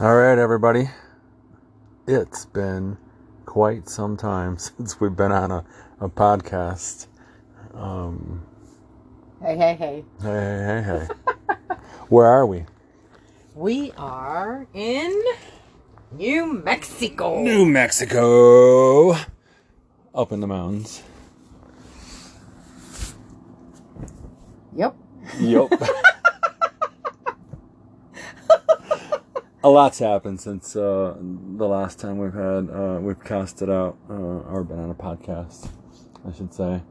All right, everybody. It's been quite some time since we've been on a, a podcast. Um, Hey, hey, hey. hey, hey, hey, hey. Where are we? We are in New Mexico. New Mexico. Up in the mountains. Yep. Yup. a lot's happened since uh, the last time we've had uh, we've casted out uh, or been on a podcast, I should say.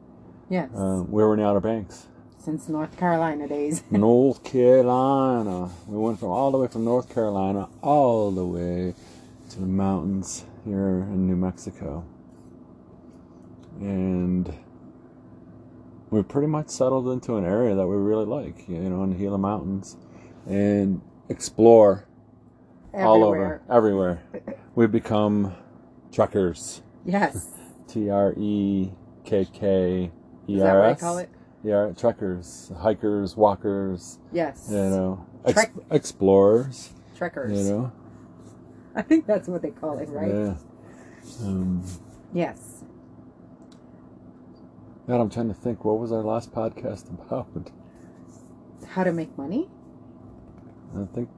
Yes. Uh, we were in the Outer Banks. Since North Carolina days. North Carolina. We went from all the way from North Carolina all the way to the mountains here in New Mexico. And we pretty much settled into an area that we really like, you know, in the Gila Mountains and explore all over, everywhere. We've become truckers. Yes. T R E K K E Is that R S. call it? Yeah, truckers, hikers, walkers, Yes. you know, ex- Trek- explorers, Trekkers. you know. I think that's what they call it, right? Yeah. Um, Yes. God, I'm trying to think. What was our last podcast about? How to make money? I think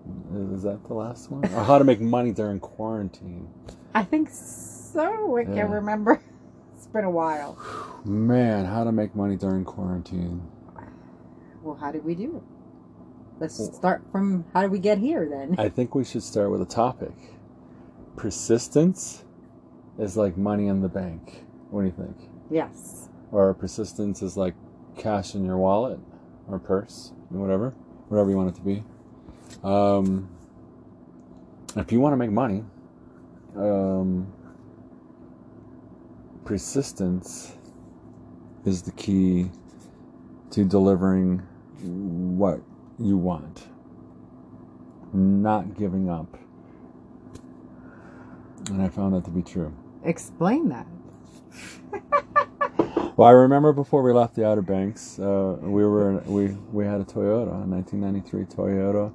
is that the last one? Or how to make money during quarantine? I think so. I Yeah. can't remember. It's been a while. Man, how to make money during quarantine? Well, how did we do it? Let's start from how did we get here then? I think we should start with a topic. Persistence is like money in the bank. What do you think? Yes. Or persistence is like cash in your wallet or purse, or whatever, whatever you want it to be. Um, if you want to make money, um, persistence is the key to delivering what you want. Not giving up. And I found that to be true. Explain that. Well, I remember before we left the Outer Banks, uh, we were we we had a Toyota, a 1993 Toyota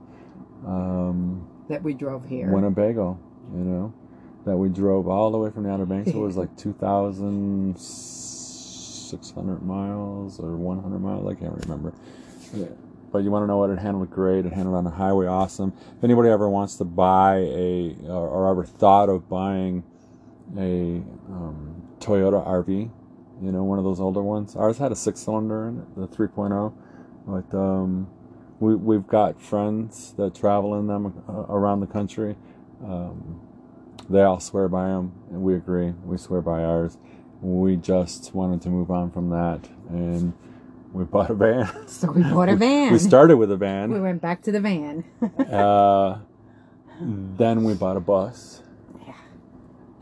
um, That we drove here. Winnebago, you know, that we drove all the way from the Outer Banks. It was like 2,600 miles or 100 miles. I can't remember. But you want to know what? It handled great. It handled on the highway awesome. If anybody ever wants to buy a or, or ever thought of buying a um, Toyota RV, you know, one of those older ones. Ours had a six cylinder in it, the 3.0. But um, we, we've got friends that travel in them uh, around the country. Um, they all swear by them, and we agree. We swear by ours. We just wanted to move on from that, and we bought a van. so we bought a van. we started with a van. We went back to the van. Uh, then we bought a bus.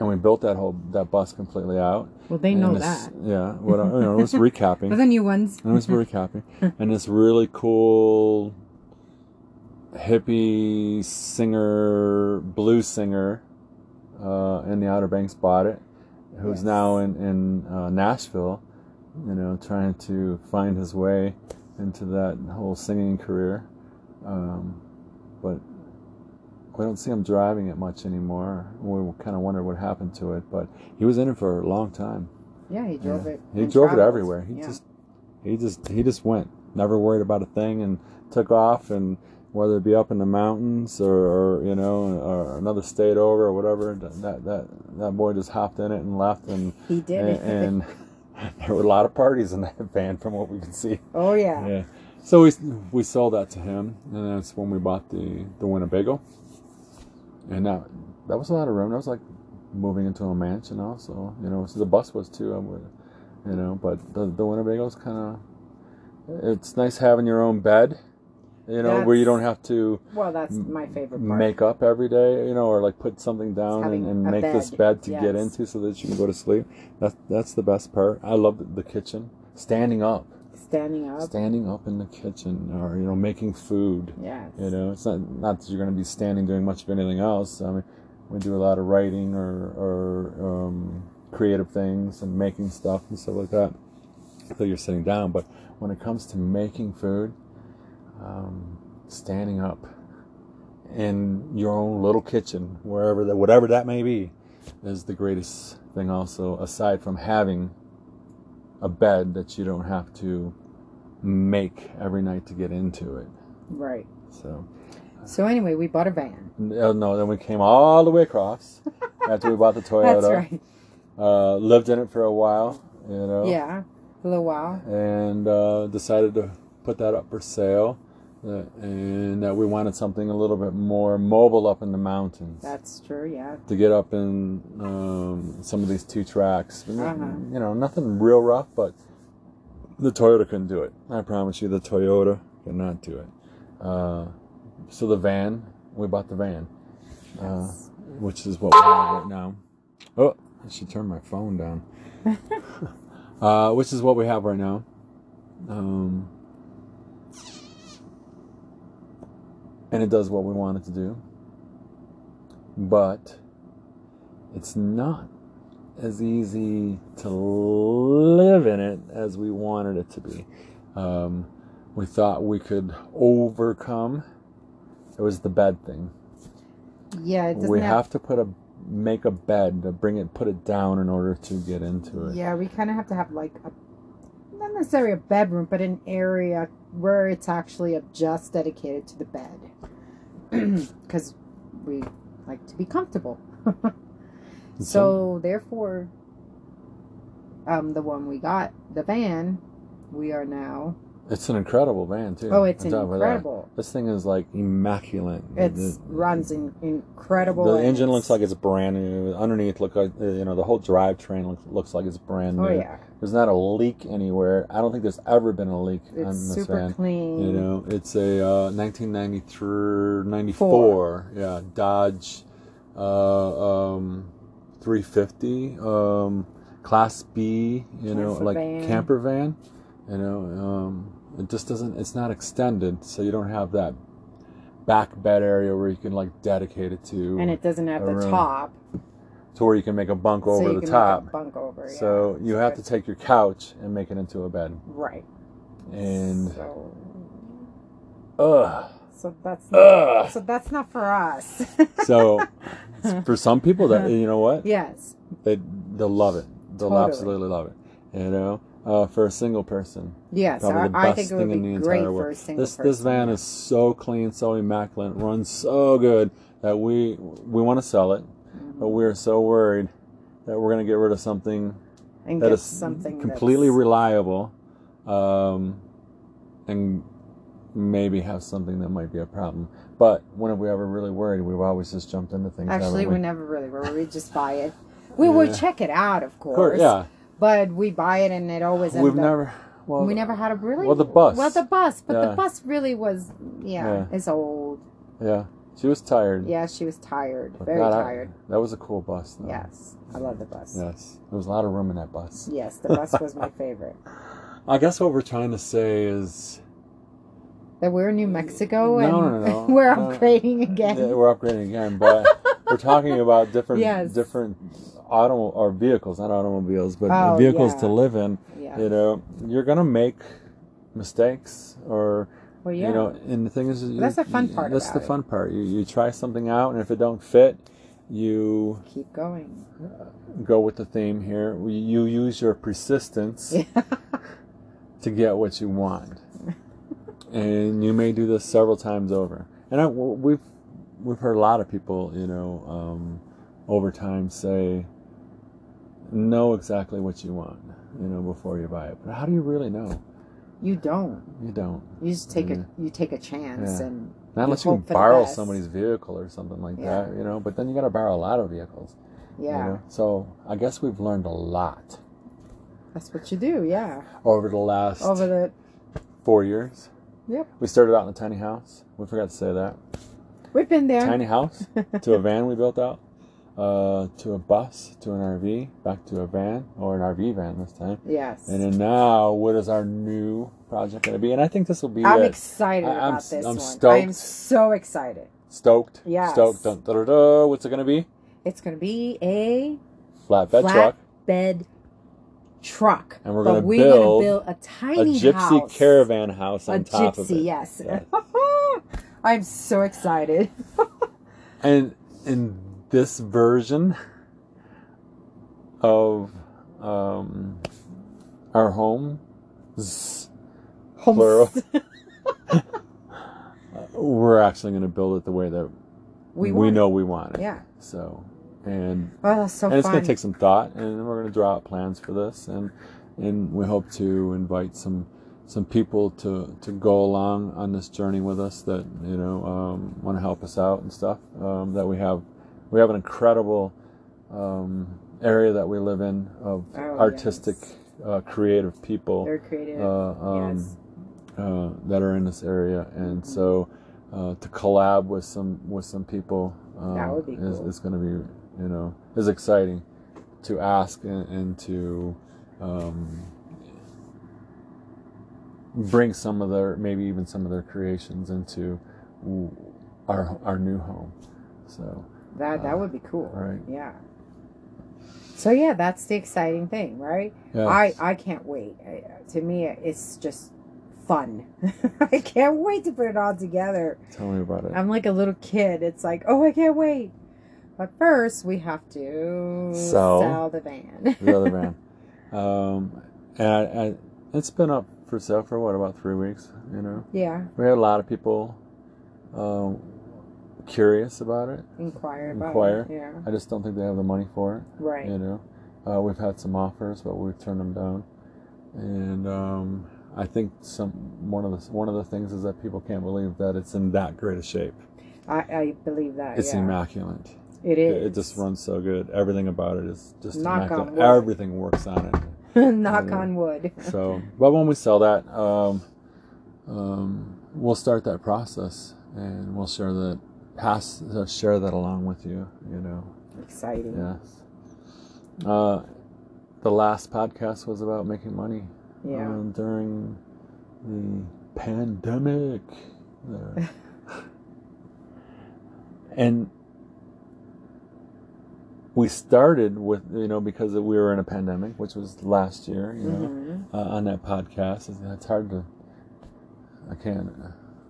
And we built that whole that bus completely out. well, they know this- that. Yeah. What I- you know, it was recapping. The new ones. it was recapping. And this really cool hippie singer, blues singer uh, in the Outer Banks bought it, who's Yes. now in, in uh, Nashville, you know, trying to find his way into that whole singing career. Um, but we don't see him driving it much anymore. We kind of wonder what happened to it, but he was in it for a long time. Yeah, he drove Yeah. it. He drove it everywhere. He Yeah. just he just he just went. Never worried about a thing and took off and whether it be up in the mountains or, or you know or another state over or whatever that that that boy just hopped in it and left and He did and, it. and there were a lot of parties in that van from what we could see. oh yeah. Yeah. So we we sold that to him and that's when we bought the the Winnebago. And that that was a lot of room. That was like moving into a mansion also, you know, so the bus was too, would, you know, but the, the Winnebago's kind of, it's nice having your own bed, you know, where you don't have to Well, that's my favorite part. make up every day, you know, or like put something down and, and make this bed, bed to get into so that you can go to sleep. That's, that's the best part. I love the kitchen, standing up, Standing up. standing up in the kitchen or, you know, making food. yes. You know, it's not not that you're going to be standing doing much of anything else. I mean, we do a lot of writing or or um, creative things and making stuff and stuff like that. So you're sitting down, but when it comes to making food, um, standing up in your own little kitchen, wherever that, whatever that may be, is the greatest thing. Also, aside from having a bed that you don't have to make every night to get into it. Right. So, So anyway, we bought a van. no, no then we came all the way across after we bought the Toyota. That's right. Uh, lived in it for a while, you know. Yeah, a little while. and uh, decided to put that up for sale. Uh, and that we wanted something a little bit more mobile up in the mountains That's true. Yeah. to get up in um, some of these two tracks. Uh-huh. You know, nothing real rough, but the Toyota couldn't do it. I promise you, the Toyota could not do it. Uh, so the van, we bought the van, uh, which is what we have right now. Oh, I should turn my phone down. uh, which is what we have right now. Um, and it does what we want it to do. But it's not as easy to live in it as we wanted it to be. Um, we thought we could overcome. It was the bed thing. Yeah. It We have. have to put a make a bed to bring it, put it down in order to get into it. Yeah, we kind of have to have like a not necessarily a bedroom, but an area where it's actually just dedicated to the bed, because we like to be comfortable. And So therefore, um, the one we got, the van, we are now. it's an incredible van too. Oh, it's of that. incredible! This thing is like immaculate. It runs in incredible. The engine looks like it's brand new. Underneath, look like uh, you know the whole drivetrain looks, looks like it's brand new. Oh yeah, There's not a leak anywhere. I don't think there's ever been a leak it's on this super van. clean. You know, it's a uh, 1993, 94, yeah, Dodge uh, um, 350, um, Class B, you know, Camper like van. camper van. You know, um, it just doesn't. It's not extended, so you don't have that back bed area where you can like dedicate it to, and it doesn't have the room top, to where you can make a bunk so over the top. Bunk over. Yeah. So you have to take your couch and make it into a bed. right. And so, ugh, so that's not, ugh. so that's not for us. So for some people, that you know what yes, they they'll love it. They'll Totally. absolutely love it. You know, uh, for a single person, yes, probably the I, I best think it thing would in be the great entire for a world. single This person. this van is so clean, so immaculate, runs so good that we we want to sell it, but Mhm. we're so worried that we're going to get rid of something and that get is something completely reliable, um, and maybe have something that might be a problem. But when have we ever really worried? We've always just jumped into things. Actually, we we? never really were. We just buy it. We would check it out, of course. Course, yeah. But we buy it, and it always We've up. never. Well, we never had a really. well, the bus. Well, the bus, but Yeah. the bus really was. Yeah, Yeah. it's old. Yeah, she was tired. Yeah, she was tired, But very God, I- tired. that was a cool bus. Though. Yes, I love the bus. Yes, there was a lot of room in that bus. Yes, the bus was my favorite. I guess what we're trying to say is That we're in New Mexico No, and no, no. we're No. upgrading again. Yeah, we're upgrading again, but we're talking about different Yes. different auto or vehicles, not automobiles, but Oh, vehicles yeah. to live in. yeah. You know, you're gonna make mistakes, or well, yeah. you know, and the thing is, you- That's the fun part That's the fun part. You you try something out, and if it don't fit, you Keep going. go with the theme here. You use your persistence to get what you want, and you may do this several times over. And I, we've we've heard a lot of people, you know, um, over time say, know exactly what you want, you know, before you buy it. But how do you really know? You don't. You don't. You just take Yeah. a you take a chance Yeah. and Not unless you can borrow somebody's vehicle or something like Yeah. that, you know. But then you got to borrow a lot of vehicles. you yeah, know? So I guess we've learned a lot that's what you do. Yeah, over the last over the four years. Yep. We started out in a tiny house. We forgot to say that. we've been there. Tiny house to a van we built out, uh, to a bus, to an RV, back to a van or an RV van this time. yes, And then now, what is our new project going to be? And I think this will be I'm it. excited I- I'm about this I'm one. stoked. I am so excited. stoked. Yeah. Stoked. Dun, dun, dun, dun. What's it going to be? It's going to be a Flatbed Flat- truck. bed truck, And we're gonna build gonna build a A tiny gypsy house. caravan house on a top gypsy, of it. yes. Yes. I'm so excited. and in this version of um, our home, plural, we're actually going to build it the way that we, we, know we want it. Yeah. So, and Oh, that's so and it's fun. going to take some thought, and we're going to draw out plans for this, and and we hope to invite some some people to to go along on this journey with us that you know um, want to help us out and stuff. Um, that we have we have an incredible um, area that we live in of Oh, artistic, yes. uh, creative people They're creative. uh, um, yes. uh, that are in this area, and so uh, to collab with some with some people um, That would be is, cool. is going to be you know is exciting to ask and, and to um, bring some of their maybe even some of their creations into our our new home. So That that uh, would be cool. right. Yeah. So yeah, that's the exciting thing, right? yeah, I I can't wait. I, to me, it's just fun. I can't wait to put it all together. tell me about it. I'm like a little kid. It's like, oh, I can't wait. But first, we have to Sell. the van. sell the other van. Um, and I, I, it's been up for sale for what about three weeks? You know. yeah, We had a lot of people um, curious about it. inquire about Inquire. it. Yeah, I just don't think they have the money for it. right. You know, uh, we've had some offers, but we've turned them down. And um, I think some one of the one of the things is that people can't believe that it's in that great a shape. I, I believe that. It's yeah. immaculate. It is. it just runs so good. Everything about it is just Knock on immaculate. wood. Everything works on it. Knock on wood. So, but when we sell that, um, um, we'll start that process, and we'll share that pass uh, share that along with you. You know, Exciting. yes. Uh, the last podcast was about making money Yeah. um, during the pandemic, and we started with you know because we were in a pandemic, which was last year. You know Mhm. uh, on that podcast. It's, it's hard to. I can't.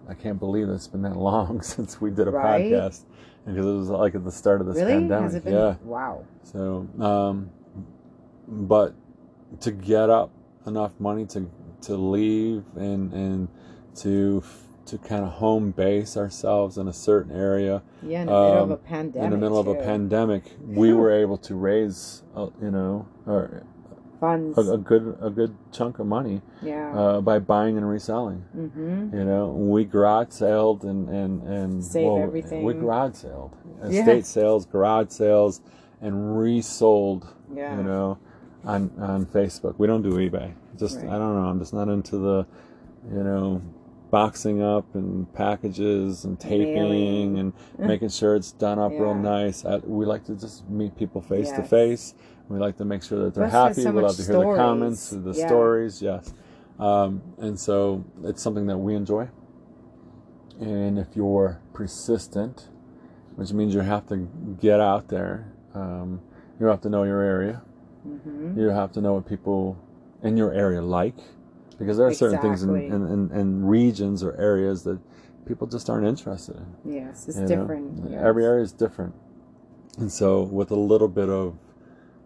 I can't believe it's been that long since we did a Right? podcast because it was like at the start of this Really? pandemic. Been? Yeah. Wow. So, um, but to get up enough money to to leave and and to to kind of home base ourselves in a certain area Yeah, in the middle of Um, a pandemic. in the middle of a pandemic, we were able to raise, uh, you know, or Funds. a, a good a good chunk of money yeah. uh, by buying and reselling. mm-hmm. You know, we garage saled and and and Save everything. We garage Yeah. estate sales, garage sales, and resold. Yeah. You know, on on Facebook. We don't do eBay. Just Right. I don't know. I'm just not into the, you know, boxing up and packages and taping and making sure it's done up real nice. I, we like to just meet people face to face. We like to make sure that they're Plus, happy. so we love to hear the comments, the Yeah. stories. Yes, um, and so it's something that we enjoy. And if you're persistent, which means you have to get out there, um, you have to know your area. Mm-hmm. You have to know what people in your area like, because there are certain things in, in, in, in regions or areas that people just aren't interested in. Yes, it's different. yes. Every area is different, and so with a little bit of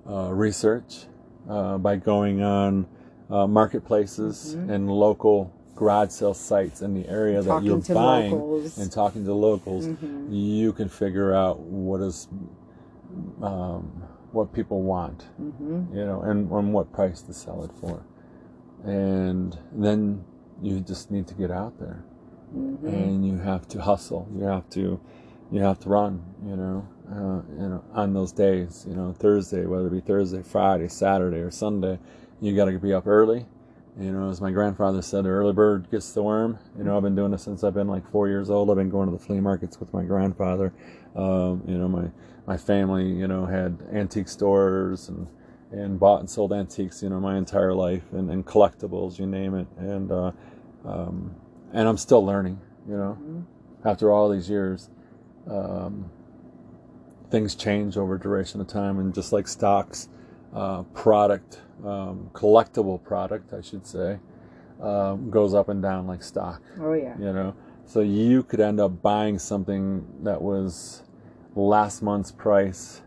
uh, research, uh, by going on uh, marketplaces Mhm. and local garage sale sites in the area that you're buying locals. and talking to locals, Mhm. you can figure out what is um, what people want Mhm. you know, and on what price to sell it for. And then you just need to get out there Mhm. and you have to hustle. You have to, you have to run, you know, uh, you know, on those days, you know, Thursday, whether it be Thursday, Friday, Saturday, or Sunday, you got to be up early. You know, as my grandfather said, the early bird gets the worm. You know, I've been doing this since I've been like four years old. I've been going to the flea markets with my grandfather. Um, you know, my my family, you know, had antique stores and and bought and sold antiques, you know, my entire life, and, and collectibles, you name it. And uh, um, and I'm still learning, you know, Mhm. after all these years. Um, things change over duration of time, and just like stocks, uh, product, um, collectible product, I should say, um, goes up and down like stock. Oh yeah. You know, So you could end up buying something that was last month's price,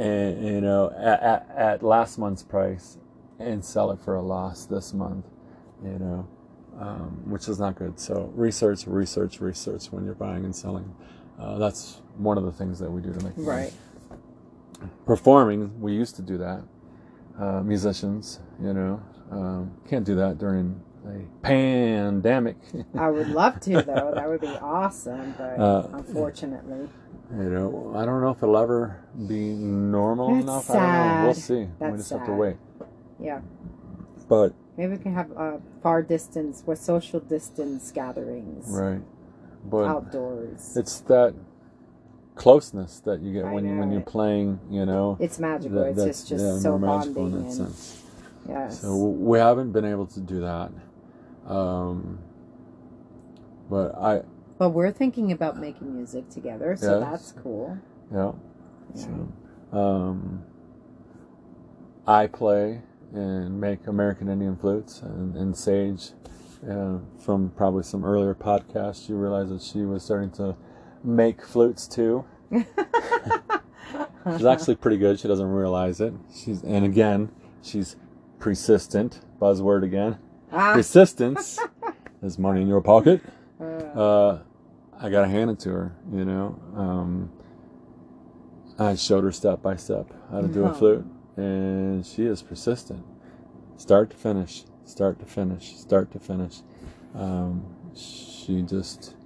and you know at, at, at last month's price, and sell it for a loss this month. You know, um, which is not good. So research, research, research when you're buying and selling. Uh, that's one of the things that we do to make money. Right. Performing, we used to do that. Uh, musicians, you know, um, can't do that during a pandemic. I would love to though. That would be awesome, but Uh, unfortunately, You know, I don't know if it'll ever be normal That's enough. I don't know. We'll sad. see. we That's just have to wait. yeah. But Maybe we can have uh, far distance with social distance gatherings right, but outdoors. it's that closeness that you get I when you, when you're playing. You know, It's magical. that- it's just, just yeah, so magical bonding in that sense. yes. So we haven't been able to do that. Um, but I, but we're thinking about making music together, so Yes. that's cool. yeah. Yeah. So, um, I play and make American Indian flutes and, and Sage. Uh, from probably some earlier podcast, you realize that she was starting to make flutes too. She's actually pretty good. She doesn't realize it. She's and again, she's persistent. Buzzword again. ah, Persistence is money in your pocket. uh, I gotta hand it to her. You know, um, I showed her step by step how to do a flute, and she is persistent, start to finish, start to finish, start to finish. Um, she just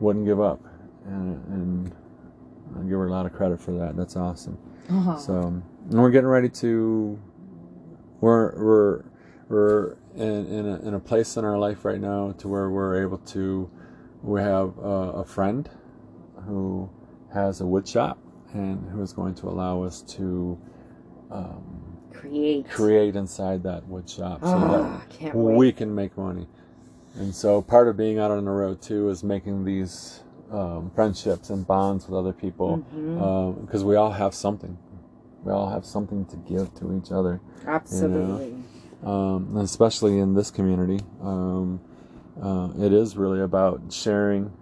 wouldn't give up, and, and I give her a lot of credit for that. That's awesome. uh-huh. So and we're getting ready to we're we're we're in in a, in a place in our life right now to where we're able to we have a, a friend who has a wood shop and who is going to allow us to um, create. create inside that wood shop so Oh, that can't wait. we can make money. And so part of being out on the road too is making these um, friendships and bonds with other people because we all have something. We all have something to give to each other, Absolutely. um, especially in this community. Um, uh, it is really about sharing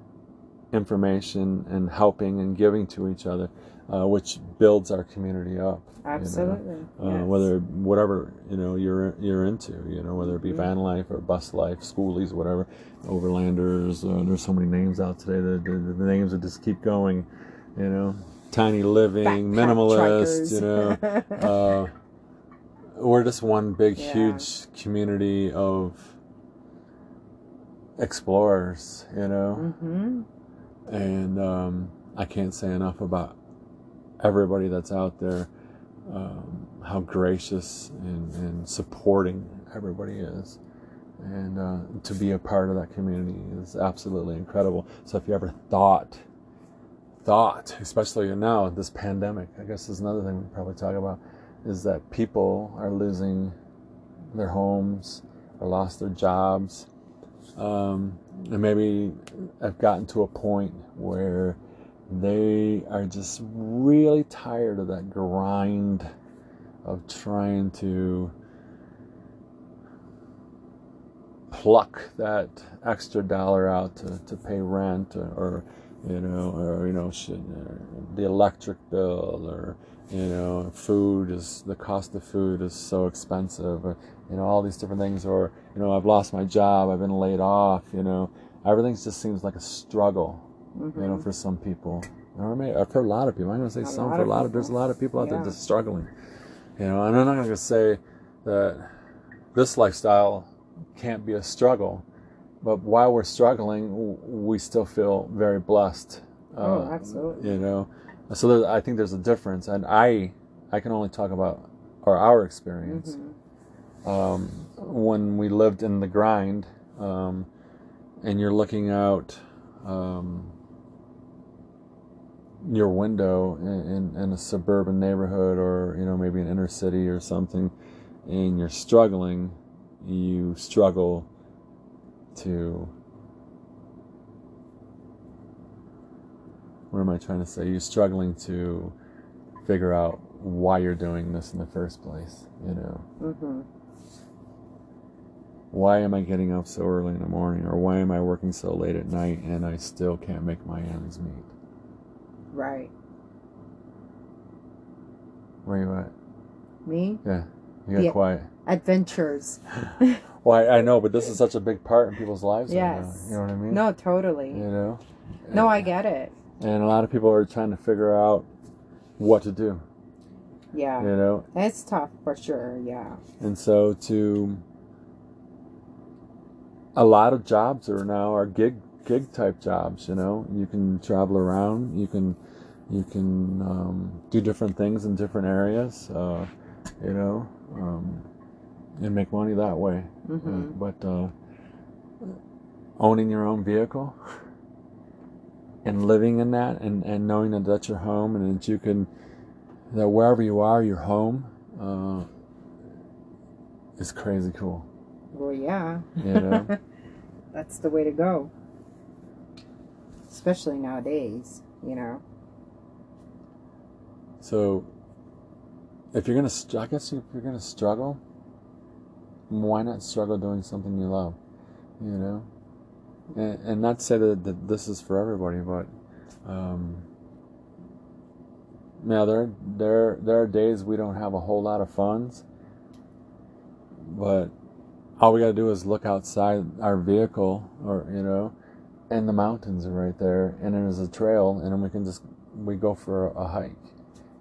information and helping and giving to each other, uh, which builds our community up. you know? Absolutely. uh, yes. whether whatever you know you're you're into, you know, whether it be Mhm. van life or bus life, schoolies, whatever, overlanders. Uh, there's so many names out today. The, the, the names that just keep going, you know, tiny living, Backpack minimalist. truckers. You know, uh, we're just one big, Yeah. huge community of explorers. You know, hmm and um, I can't say enough about everybody that's out there, um, how gracious and, and supporting everybody is. And uh, to be a part of that community is absolutely incredible. So if you ever thought, thought, especially now, this pandemic, I guess is another thing we probably talk about, is that people are losing their homes or lost their jobs. Um, and maybe I've gotten to a point where they are just really tired of that grind of trying to pluck that extra dollar out to, to pay rent or, or you know or you know uh, the electric bill or you know food is the cost of food is so expensive. or, you know all these different things or you know I've lost my job I've been laid off you know everything just seems like a struggle Mm-hmm. you know, for some people. Or maybe heard a lot of people. I'm going to say A some for a lot of. There's a lot of people out Yeah. there just struggling. You know, and I'm not going to say that this lifestyle can't be a struggle, but while we're struggling, we still feel very blessed. Oh, absolutely. You know, so I think there's a difference, and I I can only talk about or our experience Mhm. Um, when we lived in the grind, um, and you're looking out um, your window in, in, a suburban neighborhood or you know maybe an inner city or something, and you're struggling, you struggle to. What am I trying to say? You're struggling to figure out why you're doing this in the first place, you know. Mhm. Why am I getting up so early in the morning, or why am I working so late at night and I still can't make my ends meet? Right. Where are you at? Me? Yeah, you got Yeah. quiet. Adventures. Well, I, I know, but this is such a big part in people's lives right now. Yes. You know what I mean? No, totally. You know. No, I get it. And a lot of people are trying to figure out what to do. Yeah. You know, It's tough for sure. Yeah. and so to a lot of jobs are now are gig gig type jobs. You know, you can travel around. You can you can um, do different things in different areas. Uh, you know, um, and make money that way. hmm But uh, owning your own vehicle and living in that and, and knowing that that's your home and that you can, that wherever you are, your home uh, is crazy cool. Well, yeah. You know? That's the way to go. Especially nowadays, you know. so if you're going to, I guess if you're going to struggle, why not struggle doing something you love? You know? And, and not to say that, that this is for everybody, but um, yeah, there there there are days we don't have a whole lot of funds, but all we got to do is look outside our vehicle, or you know, and the mountains are right there, and there's a trail, and then we can just we go for a, hike.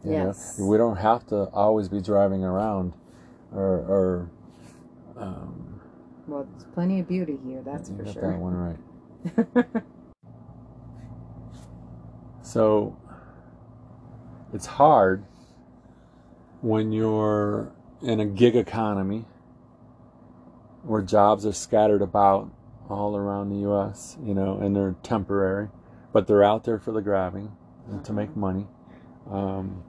You Yes. know? we don't have to always be driving around, or or. Um, Well, there's plenty of beauty here, that's for sure. that one right. So it's hard when you're in a gig economy where jobs are scattered about all around the US, you know, and they're temporary, but they're out there for the grabbing and to make money. Um,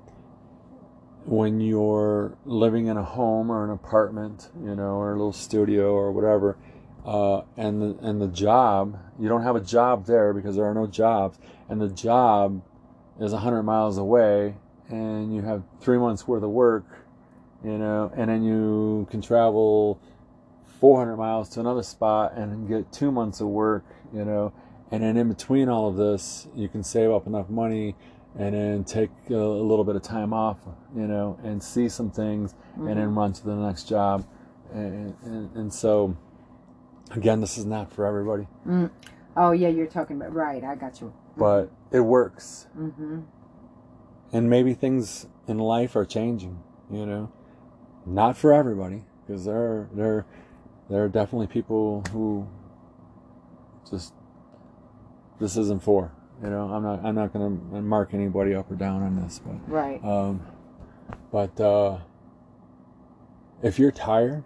when you're living in a home or an apartment, you know, or a little studio or whatever, uh, and the and the job, you don't have a job there because there are no jobs, and the job is a hundred miles away, and you have three months worth of work, you know, and then you can travel 400 miles to another spot and get two months of work, you know, and then in between all of this, you can save up enough money and then take a, a little bit of time off, you know, and see some things and then run to the next job. And, and, and so, again, this is not for everybody, Mm. Oh, yeah, you're talking about, right, I got you. but it works. Mm-hmm. And maybe things in life are changing, you know, not for everybody, because there are, there, there are definitely people who just this isn't for. You know, I'm not I'm not gonna mark anybody up or down on this, but Right. um, but uh, if you're tired,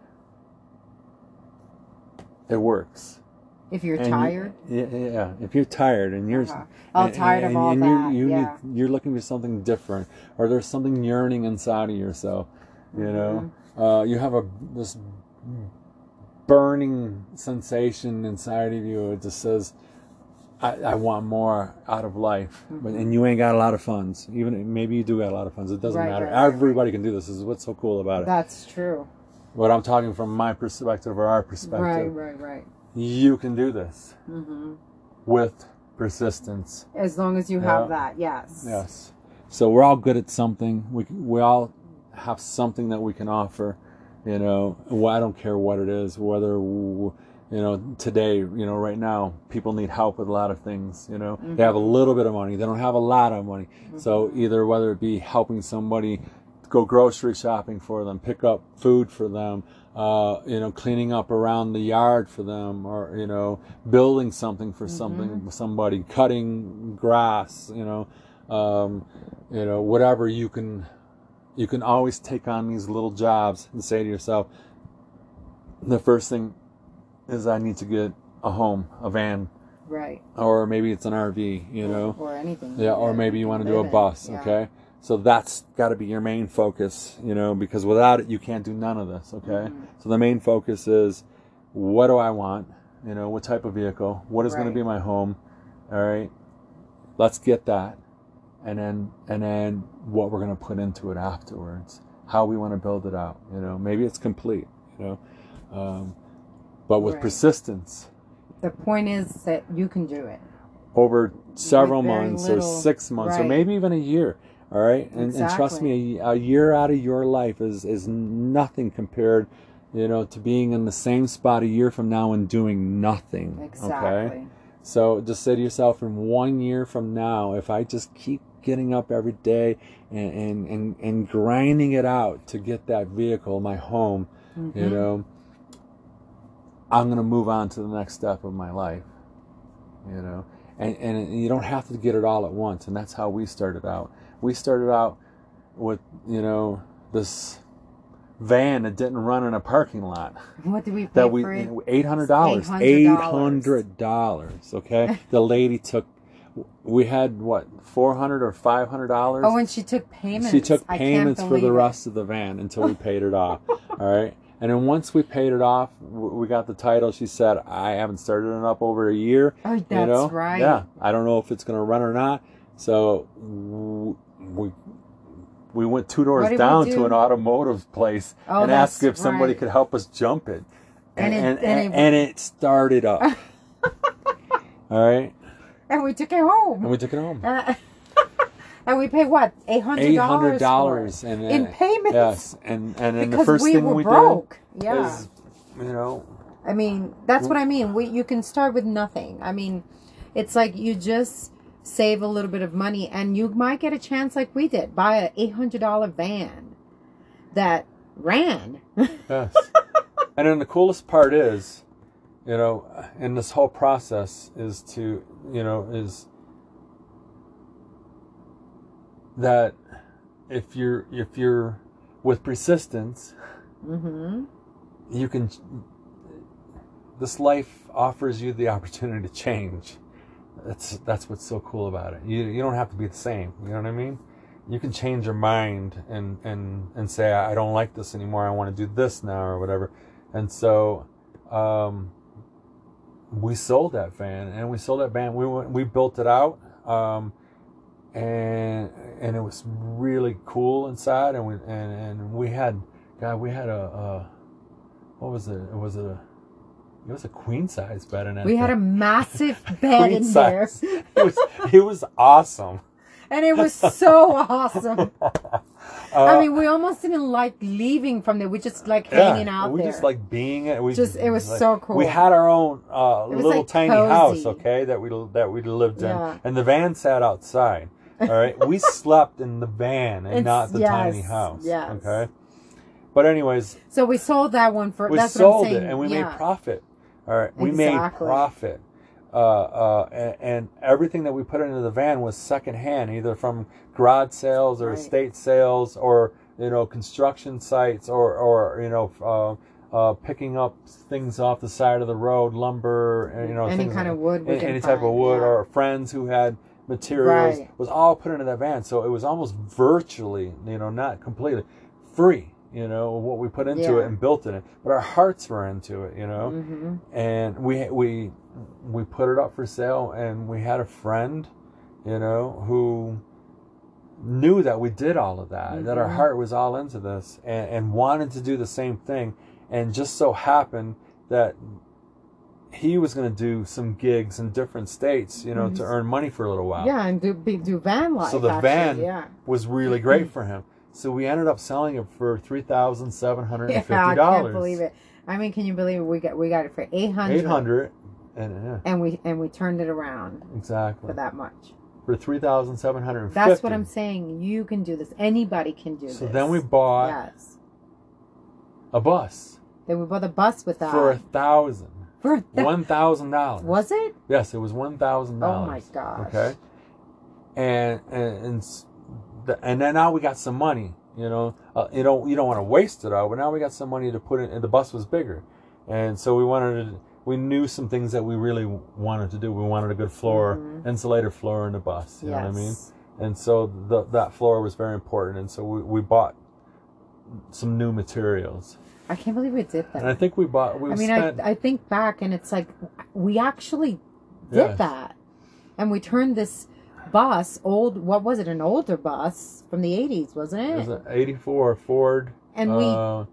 it works. if you're And you- tired, yeah, yeah. If you're tired and you're Uh-huh. all and- tired and- of all and that, you, you yeah. need, you're looking for something different, or there's something yearning inside of yourself. You know, Mm-hmm. uh, you have a this burning sensation inside of you. It just says, I, I want more out of life, but and you ain't got a lot of funds. Even maybe you do got a lot of funds. It doesn't Right, matter. right, right, Everybody can do this. This is what's so cool about it. that's true. But I'm talking from my perspective or our perspective. Right, right, right. You can do this Mm-hmm. with persistence. As long as you Yeah. have that, yes. Yes. So we're all good at something. We we all have something that we can offer. You know, Well, I don't care what it is. Whether you know today, you know, right now, people need help with a lot of things. You know, they have a little bit of money. They don't have a lot of money. So either whether it be helping somebody go grocery shopping for them, pick up food for them, uh, you know, cleaning up around the yard for them, or you know, building something for something somebody, cutting grass, you know, um, you know, whatever you can, you can always take on these little jobs and say to yourself, the first thing is I need to get a home, a van, Right. or maybe it's an RV, you know. Or anything. Yeah, or maybe you want to do a bus, Yeah. okay? So that's got to be your main focus, you know, because without it, you can't do none of this, okay? Mm-hmm. So the main focus is what do I want? You know, what type of vehicle? What is going to be my home? All right, let's get that, and then and then what we're going to put into it afterwards, how we want to build it out. You know, maybe it's complete. You know, um, but with Right. persistence The point is that you can do it. over several months or six months or maybe even a year. All right, and, and trust me, a, a year out of your life is is nothing compared, you know, to being in the same spot a year from now and doing nothing. Exactly. Okay, so just say to yourself, in one year from now, if I just keep getting up every day and and and, and grinding it out to get that vehicle, my home, you Mhm. know, I'm gonna move on to the next step of my life. You know, and and you don't have to get it all at once, and that's how we started out. We started out with you know this van that didn't run in a parking lot What did we pay that we eight hundred dollars $800. hundred dollars okay the lady took we had what four hundred or five hundred dollars Oh, and she took payments. she took payments for the believe it. rest of the van until we paid it off. All right. And then once we paid it off, we got the title. She said, I haven't started it up over a year. Oh, that's you know? right. Yeah. I don't know if it's going to run or not. So we we went two doors down do? to an automotive place Oh, and asked if somebody right. could help us jump it. And And, it- and, and and, it- it started up. All right. And we took it home. And we took it home. Uh, and we paid what? eight hundred dollars. hundred dollars in and- payments. Yes, and and then the first we thing were we broke. did Yeah. is, you know, I mean, that's what I mean. We you can start with nothing. I mean, it's like you just save a little bit of money, and you might get a chance, like we did, buy an eight hundred dollar van that ran. yes. and then the coolest part is, you know, in this whole process is to, you know, is that if you're if you're with persistence, mm-hmm. you can. This life offers you the opportunity to change. That's that's what's so cool about it. You you don't have to be the same. You know what I mean? You can change your mind and and and say I don't like this anymore. I want to do this now or whatever. And so, um, we sold that van and we sold that van. We went, we built it out. Um, and and it was really cool inside and we and, and we had God we had a, a what was it it was a it was a queen size bed in it We had a massive bed in there, it was it was awesome and it was so awesome. Uh, I mean, we almost didn't like leaving from there. We just like yeah, hanging out we there. just like being it we Just- it was like- so cool. we had our own uh, little like, tiny cozy. house okay that we that we lived in Yeah. and the van sat outside all right we slept in the van and It's- not the tiny house yes. okay but anyways so we sold that one for. we that's sold what I'm saying. it and we yeah. made profit all right we made profit uh, uh, and, and everything that we put into the van was secondhand either from garage sales or Right. estate sales or you know construction sites or or you know uh, uh, picking up things off the side of the road lumber you know Any kind like- of wood any, any type of wood yeah. or friends who had materials Right. was all put into that van so it was almost virtually you know not completely free you know what we put into Yeah. it and built in it but our hearts were into it you know hmm and we we we put it up for sale and we had a friend you know who knew that we did all of that that our Mhm. heart was all into this and, and wanted to do the same thing and just so happened that he was going to do some gigs in different states you know to Mhm. earn money for a little while Yeah, and do do van life. So the actually, van- yeah. was really great for him so we ended up selling it for three thousand seven hundred and fifty Yeah, I dollars can't believe it. I mean, can you believe it? We got we got it for eight hundred. eight hundred and yeah and we and we turned it around exactly for that much. for three thousand seven hundred and fifty. That's what I'm saying. You can do this. Anybody can do So this. So then we bought yes. a bus Then we bought a bus with that. for a thousand. For a One thousand dollars. was it? Yes, it was one thousand dollars. Oh my gosh. Okay. And and and, the, and then now we got some money. You know, uh, you don't you don't want to waste it all, but now we got some money to put in. And the bus was bigger, and so we wanted to. We knew some things that we really wanted to do. We wanted a good floor, Mhm. insulated floor in the bus. You yes. know what I mean? and so the, that floor was very important and so we, we bought some new materials I can't believe we did that. and i think we bought we I mean, spent I, I think back and it's like we actually did Yes. that. And we turned this bus, old, what was it, an older bus from the 80s, wasn't it it? was an 84 ford and we uh,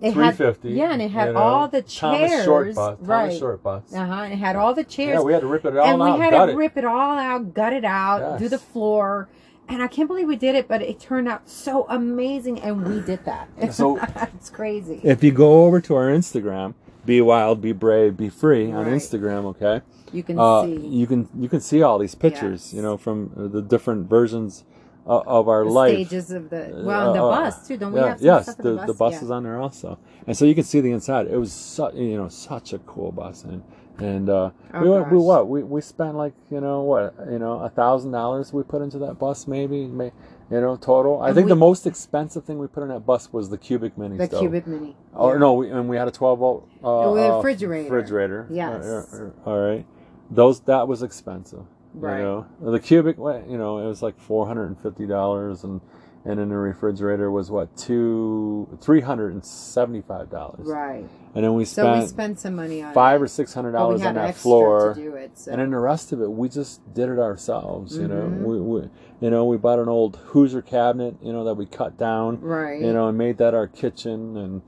It three had- yeah, and it had all the Thomas Short chairs, bus. Thomas right. Short bus. Uh huh. And it had all the chairs. Yeah, we had to rip it all and we had gut to it. rip it all out, gut it out, do the floor. And I can't believe we did it, but it turned out so amazing, and we did that. So- it's crazy. If you go over to our Instagram, be wild, be brave, be free on Right. Instagram, okay? You can Uh, see you can you can see all these pictures, Yes. you know, from uh, the different versions of, of our the life. stages of the well, and the Uh, bus too. Don't we have yes, the, the bus? the bus Yeah. is on there also, and so you can see the inside. It was su- you know such a cool bus, and and uh, Oh, we went, we what we we spent like you know what you know a thousand dollars we put into that bus maybe, may, you know total. I And think the most expensive thing we put in that bus was the cubic mini the stove. cubic mini. Or Yeah. no, we, and we had a 12 volt uh, uh, refrigerator. refrigerator. Yes. Uh, uh, all right. Those that was expensive. Right. You know, the cubic, wa- you know, it was like four hundred and fifty dollars, and and in the refrigerator was what two three hundred and seventy five dollars. Right. And then we spent So spent we spent some money on five it, or six hundred dollars on that extra floor. to do it. So. And then the rest of it, we just did it ourselves. You know, Mhm. we, we, you know, we bought an old Hoosier cabinet, you know, that we cut down, right. you know, and made that our kitchen, and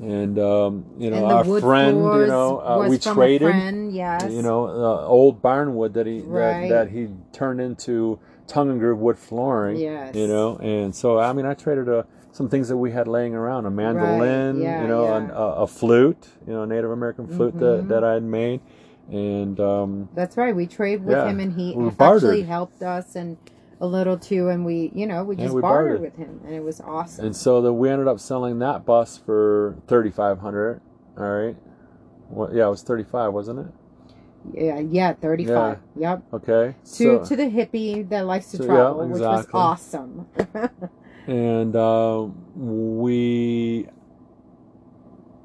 and um, you know, our friend, you know, uh, we traded, A friend, yes. you know, uh, old barnwood that he Right. that, that he turned into tongue and groove wood flooring, Yes. you know, and so I mean, I traded uh some things that we had laying around, a mandolin, yeah, you know, yeah. an- a, a flute, you know, Native American flute that Mhm. that I had made, and um, That's right. We traded with Yeah. him, and he actually bartered. helped us and a little too. And we, you know, we just we bartered, bartered. with him, and it was awesome. And so then we ended up selling that bus for thirty five hundred. All right. Well, yeah, it was thirty five, wasn't it? yeah, yeah, thirty-five. Yep. Okay. To so, to the hippie that likes to So, yeah, travel, which was awesome. and uh, we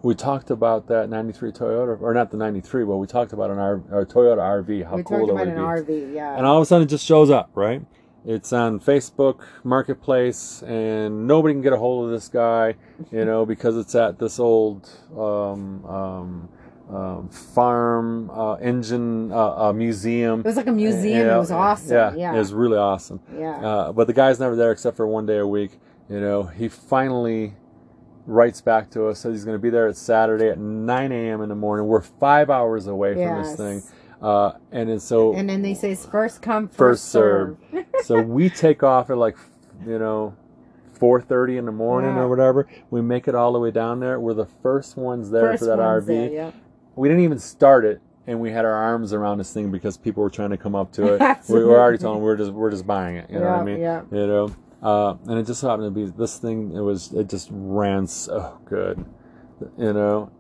we talked about that ninety three Toyota, or not the ninety three, but we talked about an R, our Toyota RV. How we cool talked about would an be. RV. Yeah. And all of a sudden, it just shows up, right? It's on Facebook Marketplace, and nobody can get a hold of this guy, you know, because it's at this old um, um, um, farm uh, engine uh, uh, museum. it was like a museum. Yeah, it was awesome. Yeah, Yeah. it was really awesome. yeah. Uh, but the guy's never there except for one day a week. You know, he finally writes back to us, says he's going to be there at Saturday at 9 a.m. in the morning. We're five hours away from this thing. Uh, and then so and then they say it's first come, First first, serve. serve. so we take off at like you know 4.30 in the morning Yeah. or whatever we make it all the way down there we're the first ones there first for that rv there, yeah. we didn't even start it and we had our arms around this thing because people were trying to come up to it we were already telling them we're just we're just buying it you know what i mean yeah. you know uh, and it just happened to be this thing it was it just ran so good you know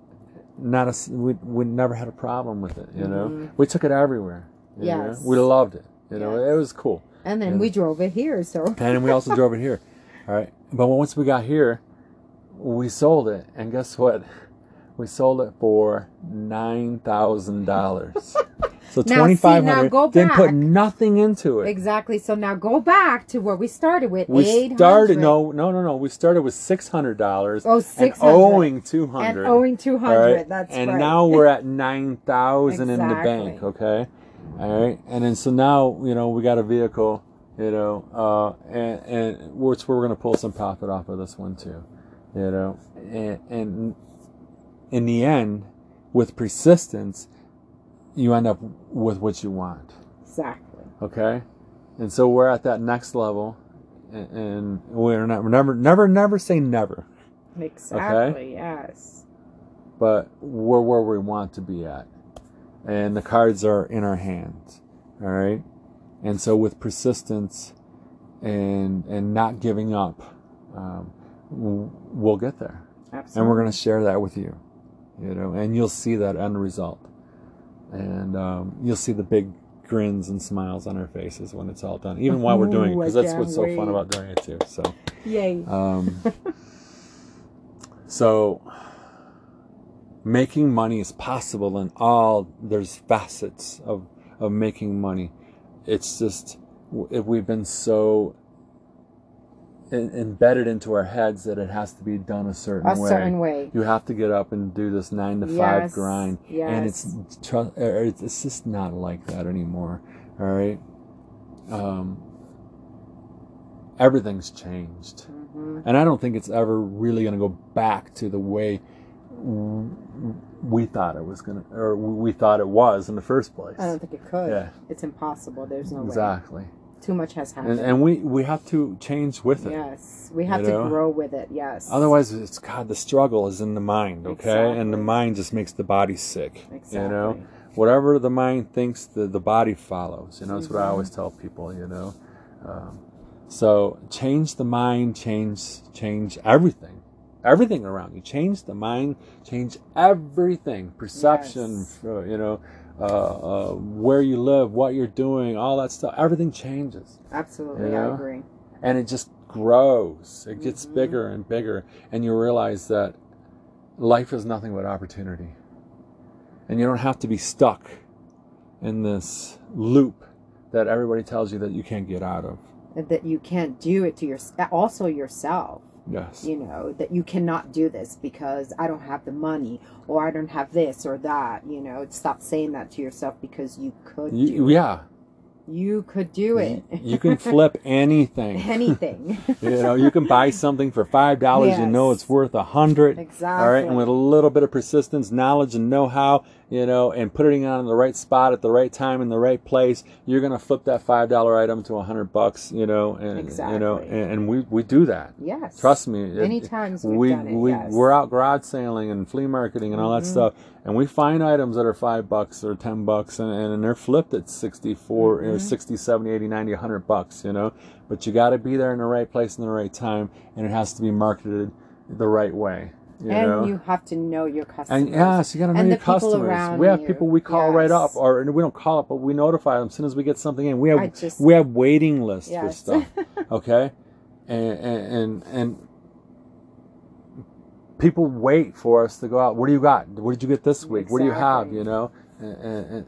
not a we, we never had a problem with it you know Mhm. we took it everywhere? Yes. we loved it you know Yes. it was cool And then Yeah. we drove it here, so and we also drove it here. All right. But once we got here, we sold it. And guess what? We sold it for nine thousand dollars. So Now, see, twenty five now go Didn't put nothing into it. exactly. So now go back to where we started with We started no no no no. We started with six hundred dollars. Oh, and 600. owing 200. And owing two All right? That's and right. now we're at nine thousand in the bank. Okay, all right. And then so now you know we got a vehicle, you know, uh, and and which we're gonna pull some profit off of this one too, you know, and and in the end, with persistence, you end up with what you want. exactly. Okay, and so we're at that next level, and, and we're not, never never never say never Exactly. Yes. but we're where we want to be at. And the cards are in our hands. All right. And so with persistence and and not giving up, um, we'll get there. Absolutely. And we're going to share that with you. You know, and you'll see that end result. And um, you'll see the big grins and smiles on our faces when it's all done, even while we're doing it, because that's what's so fun about doing it too. So. Yay. Um, so making money is possible in all there's facets of of making money. It's just if we've been so in, embedded into our heads that it has to be done a certain way. a way. certain way. You have to get up and do this nine to five Yes, grind, and it's yes. tru- er, it's it's just not like that anymore. All right. Um, everything's changed. hmm And I don't think it's ever really going to go back to the way we thought it was going to, or we thought it was in the first place. I don't think it could. Yeah. It's impossible. There's no way. exactly. Too much has happened. And, and we, we have to change with it. yes, we have to know? grow with it. Yes. Otherwise, it's God. The struggle is in the mind, okay, and the mind just makes the body sick. Exactly. You know, whatever the mind thinks, the the body follows. You know, that's what I always tell people. You know, um, so change the mind, change change everything, everything around you. Change the mind, change everything. Perception, Yes. you know, uh, uh, where you live, what you're doing, all that stuff. Everything changes Absolutely, You I agree. and it just grows. It gets Mhm. bigger and bigger, and you realize that life is nothing but opportunity. And you don't have to be stuck in this loop that everybody tells you that you can't get out of. That you can't do it to your also yourself. Yes. You know that you cannot do this because I don't have the money or I don't have this or that. You know, stop saying that to yourself because you could do You, it. yeah. You could do it. You can flip anything. anything. you know, you can buy something for five dollars. and know it's worth a hundred. exactly. All right, and with a little bit of persistence, knowledge, and know-how, you know, and putting it on the right spot at the right time in the right place, you're gonna flip that five dollar item to a hundred bucks. You know, and you know, and, and we we do that. yes. Trust me. it- Many times we've we it. we yes. we're out garage sailing and flea marketing and all that Mhm. stuff, and we find items that are five bucks or ten bucks, and, and they're flipped at 64, you know, Mhm. 60, 70, 80, 90, 100 bucks. You know, but you got to be there in the right place in the right time, and it has to be marketed the right way. You and know? you have to know your customers. And yes, you got to know And your the people customers. around We have you. people we call right up, Yes. or we don't call up, but we notify them as soon as we get something in. We have just we have waiting lists for stuff. Okay, and and and, and people wait for us to go out. What do you got? What did you get this week? What do you have? You know, and, and, and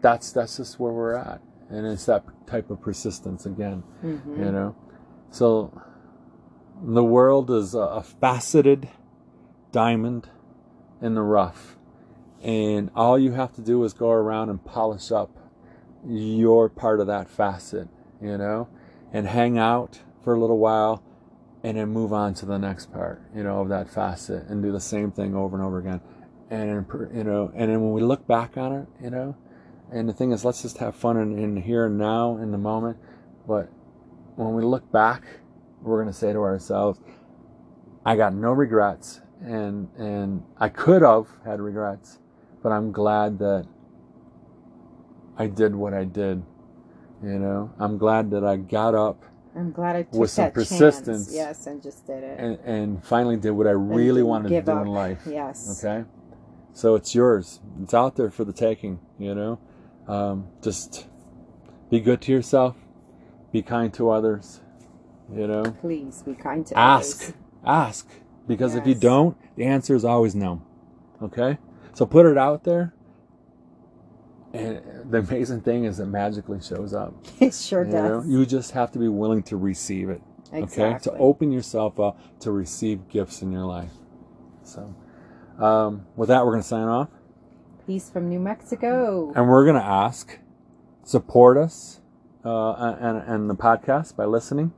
that's that's just where we're at, and it's that type of persistence again. Mhm. You know, so the world is a, a faceted diamond in the rough, and all you have to do is go around and polish up your part of that facet. You know, and hang out for a little while and then move on to the next part, you know, of that facet and do the same thing over and over again. And, you know, and then when we look back on it, you know, and the thing is, let's just have fun in, in here and now in the moment. But when we look back, we're going to say to ourselves, I got no regrets and, and I could have had regrets, but I'm glad that I did what I did. You know, I'm glad that I got up I'm glad I took With some persistence. Chance. Yes, and just did it. and, and finally did what I really wanted to do up. in life. yes. Okay? So it's yours. It's out there for the taking, you know? Um, just be good to yourself, be kind to others, you know? Please be kind to Ask. others. Ask. Because if you don't, the answer is always no. Okay? So put it out there. And the amazing thing is it magically shows up. It sure You, know? does. you just have to be willing to receive it. exactly. Okay? To open yourself up to receive gifts in your life. So, um, with that, we're going to sign off. Peace from New Mexico. And we're going to ask, support us uh, and, and the podcast by listening.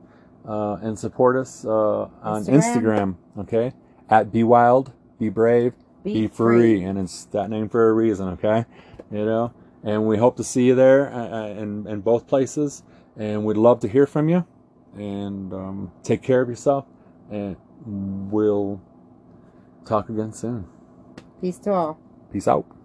Uh, and support us uh, on Instagram. Instagram. okay? At Be Wild, Be Brave, Be, free. And it's that name for a reason, okay? You know? And we hope to see you there uh, uh, in, in both places. And we'd love to hear from you. And um, take care of yourself. And we'll talk again soon. Peace to all. Peace out.